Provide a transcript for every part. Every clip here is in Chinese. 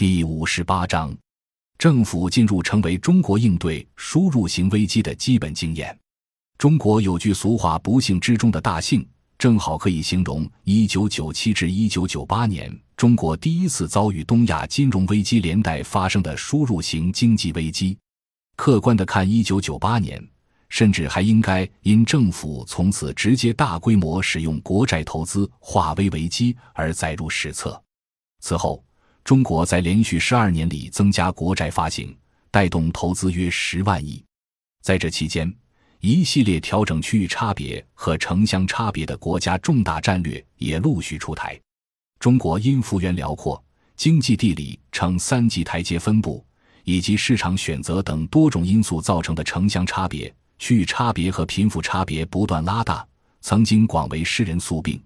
第五十八章，政府进入成为中国应对输入型危机的基本经验。中国有句俗话：“不幸之中的大幸”，正好可以形容一九九七至一九九八年中国第一次遭遇东亚金融危机连带发生的输入型经济危机。客观的看，一九九八年，甚至还应该因政府从此直接大规模使用国债投资化危为机而载入史册。此后。中国在连续十二年里增加国债发行，带动投资约十万亿。在这期间，一系列调整区域差别和城乡差别的国家重大战略也陆续出台。中国因幅员辽阔、经济地理呈三级台阶分布，以及市场选择等多种因素造成的城乡差别、区域差别和贫富差别不断拉大，曾经广为世人宿病。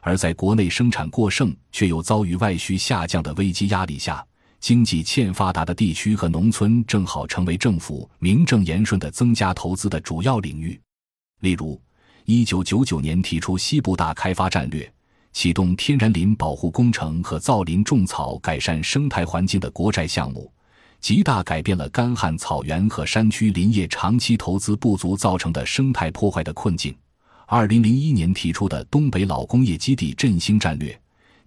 而在国内生产过剩却又遭遇外需下降的危机压力下，经济欠发达的地区和农村正好成为政府名正言顺的增加投资的主要领域。例如，一九九九年提出西部大开发战略，启动天然林保护工程和造林种草改善生态环境的国债项目，极大改变了干旱草原和山区林业长期投资不足造成的生态破坏的困境。二零零一年提出的东北老工业基地振兴战略，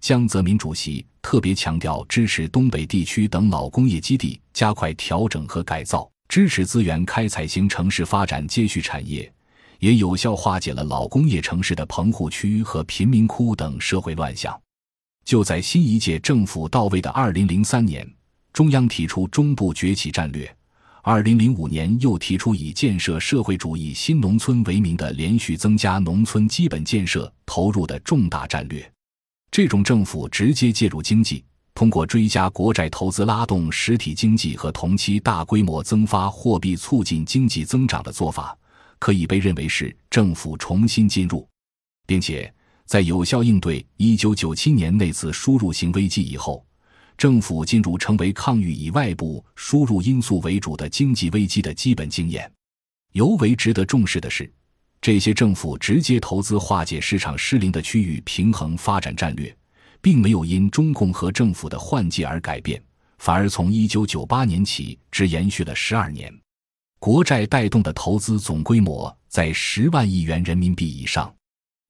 江泽民主席特别强调支持东北地区等老工业基地加快调整和改造，支持资源开采型城市发展接续产业，也有效化解了老工业城市的棚户区和贫民窟等社会乱象。就在新一届政府到位的二零零三年，中央提出中部崛起战略。二零零五年又提出以建设社会主义新农村为名的连续增加农村基本建设投入的重大战略。这种政府直接介入经济，通过追加国债投资拉动实体经济和同期大规模增发货币促进经济增长的做法，可以被认为是政府重新进入，并且在有效应对一九九七年那次输入型危机以后。政府进入成为抗御以外部输入因素为主的经济危机的基本经验。尤为值得重视的是，这些政府直接投资化解市场失灵的区域平衡发展战略，并没有因中共和政府的换届而改变，反而从一九九八年起只延续了十二年。国债带动的投资总规模在十万亿元人民币以上，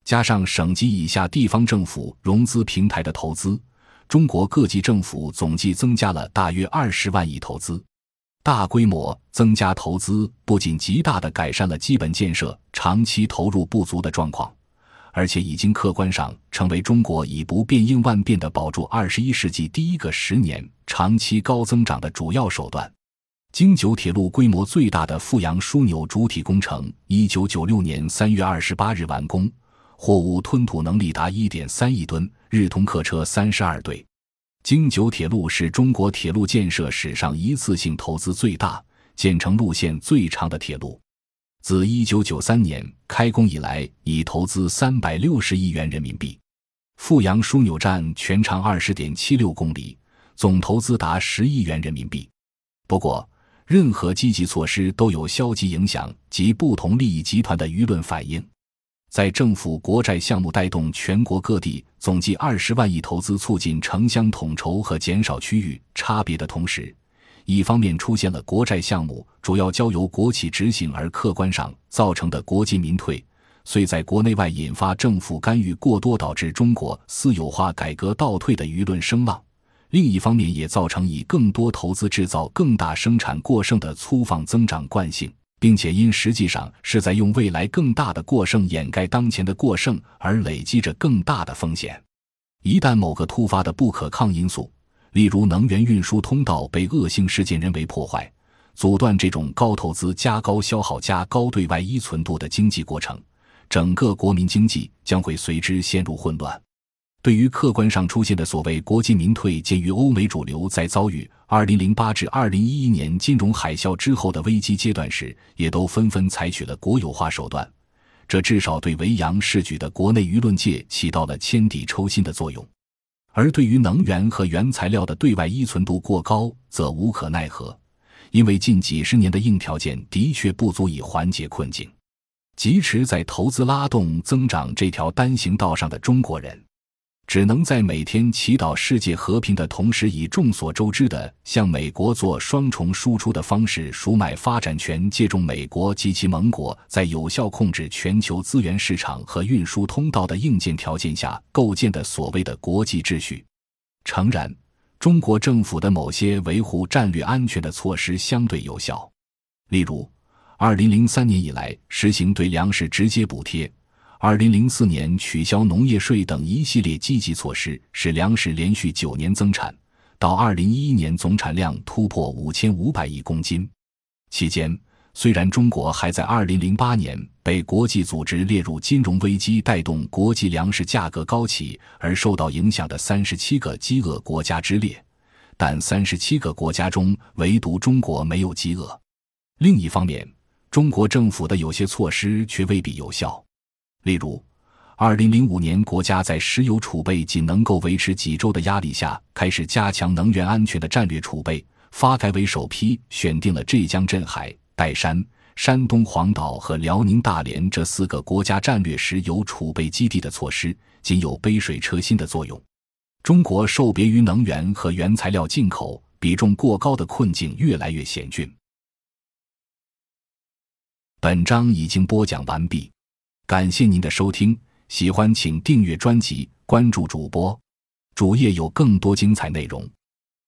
加上省级以下地方政府融资平台的投资。中国各级政府总计增加了大约二十万亿投资，大规模增加投资不仅极大的改善了基本建设长期投入不足的状况，而且已经客观上成为中国以不变应万变的保住二十一世纪第一个十年长期高增长的主要手段。京九铁路规模最大的阜阳枢纽主体工程，一九九六年三月二十八日完工。货物吞吐能力达一点三亿吨，日通客车三十二对。京九铁路是中国铁路建设史上一次性投资最大、建成路线最长的铁路。自一九九三年开工以来，已投资三百六十亿元人民币。阜阳枢纽站全长二十点七六公里，总投资达十亿元人民币。不过，任何积极措施都有消极影响及不同利益集团的舆论反应。在政府国债项目带动全国各地总计二十万亿投资，促进城乡统筹和减少区域差别的同时，一方面出现了国债项目主要交由国企执行而客观上造成的国进民退，遂在国内外引发政府干预过多，导致中国私有化改革倒退的舆论声浪；另一方面，也造成以更多投资制造更大生产过剩的粗放增长惯性。并且因实际上是在用未来更大的过剩掩盖当前的过剩，而累积着更大的风险。一旦某个突发的不可抗因素，例如能源运输通道被恶性事件人为破坏，阻断这种高投资加高消耗加高对外依存度的经济过程，整个国民经济将会随之陷入混乱。对于客观上出现的所谓国进民退，鉴于欧美主流在遭遇二零零八至二零一一年金融海啸之后的危机阶段时，也都纷纷采取了国有化手段，这至少对维扬世举的国内舆论界起到了牵底抽薪的作用。而对于能源和原材料的对外依存度过高，则无可奈何，因为近几十年的硬条件的确不足以缓解困境。疾驰在投资拉动增长这条单行道上的中国人。只能在每天祈祷世界和平的同时，以众所周知的向美国做双重输出的方式赎买发展权，借助美国及其盟国在有效控制全球资源市场和运输通道的硬件条件下构建的所谓的国际秩序。诚然，中国政府的某些维护战略安全的措施相对有效，例如，二零零三年以来实行对粮食直接补贴。二零零四年取消农业税等一系列积极措施，使粮食连续九年增产，到二零一一年总产量突破五千五百亿公斤。期间，虽然中国还在二零零八年被国际组织列入金融危机带动国际粮食价格高企而受到影响的三十七个饥饿国家之列，但三十七个国家中唯独中国没有饥饿。另一方面，中国政府的有些措施却未必有效。例如，二零零五年，国家在石油储备仅能够维持几周的压力下，开始加强能源安全的战略储备。发改委首批选定了浙江镇海、岱山、山东黄岛和辽宁大连这四个国家战略石油储备基地的措施，仅有杯水车薪的作用。中国受别于能源和原材料进口比重过高的困境越来越险峻。本章已经播讲完毕。感谢您的收听，喜欢请订阅专辑，关注主播，主页有更多精彩内容。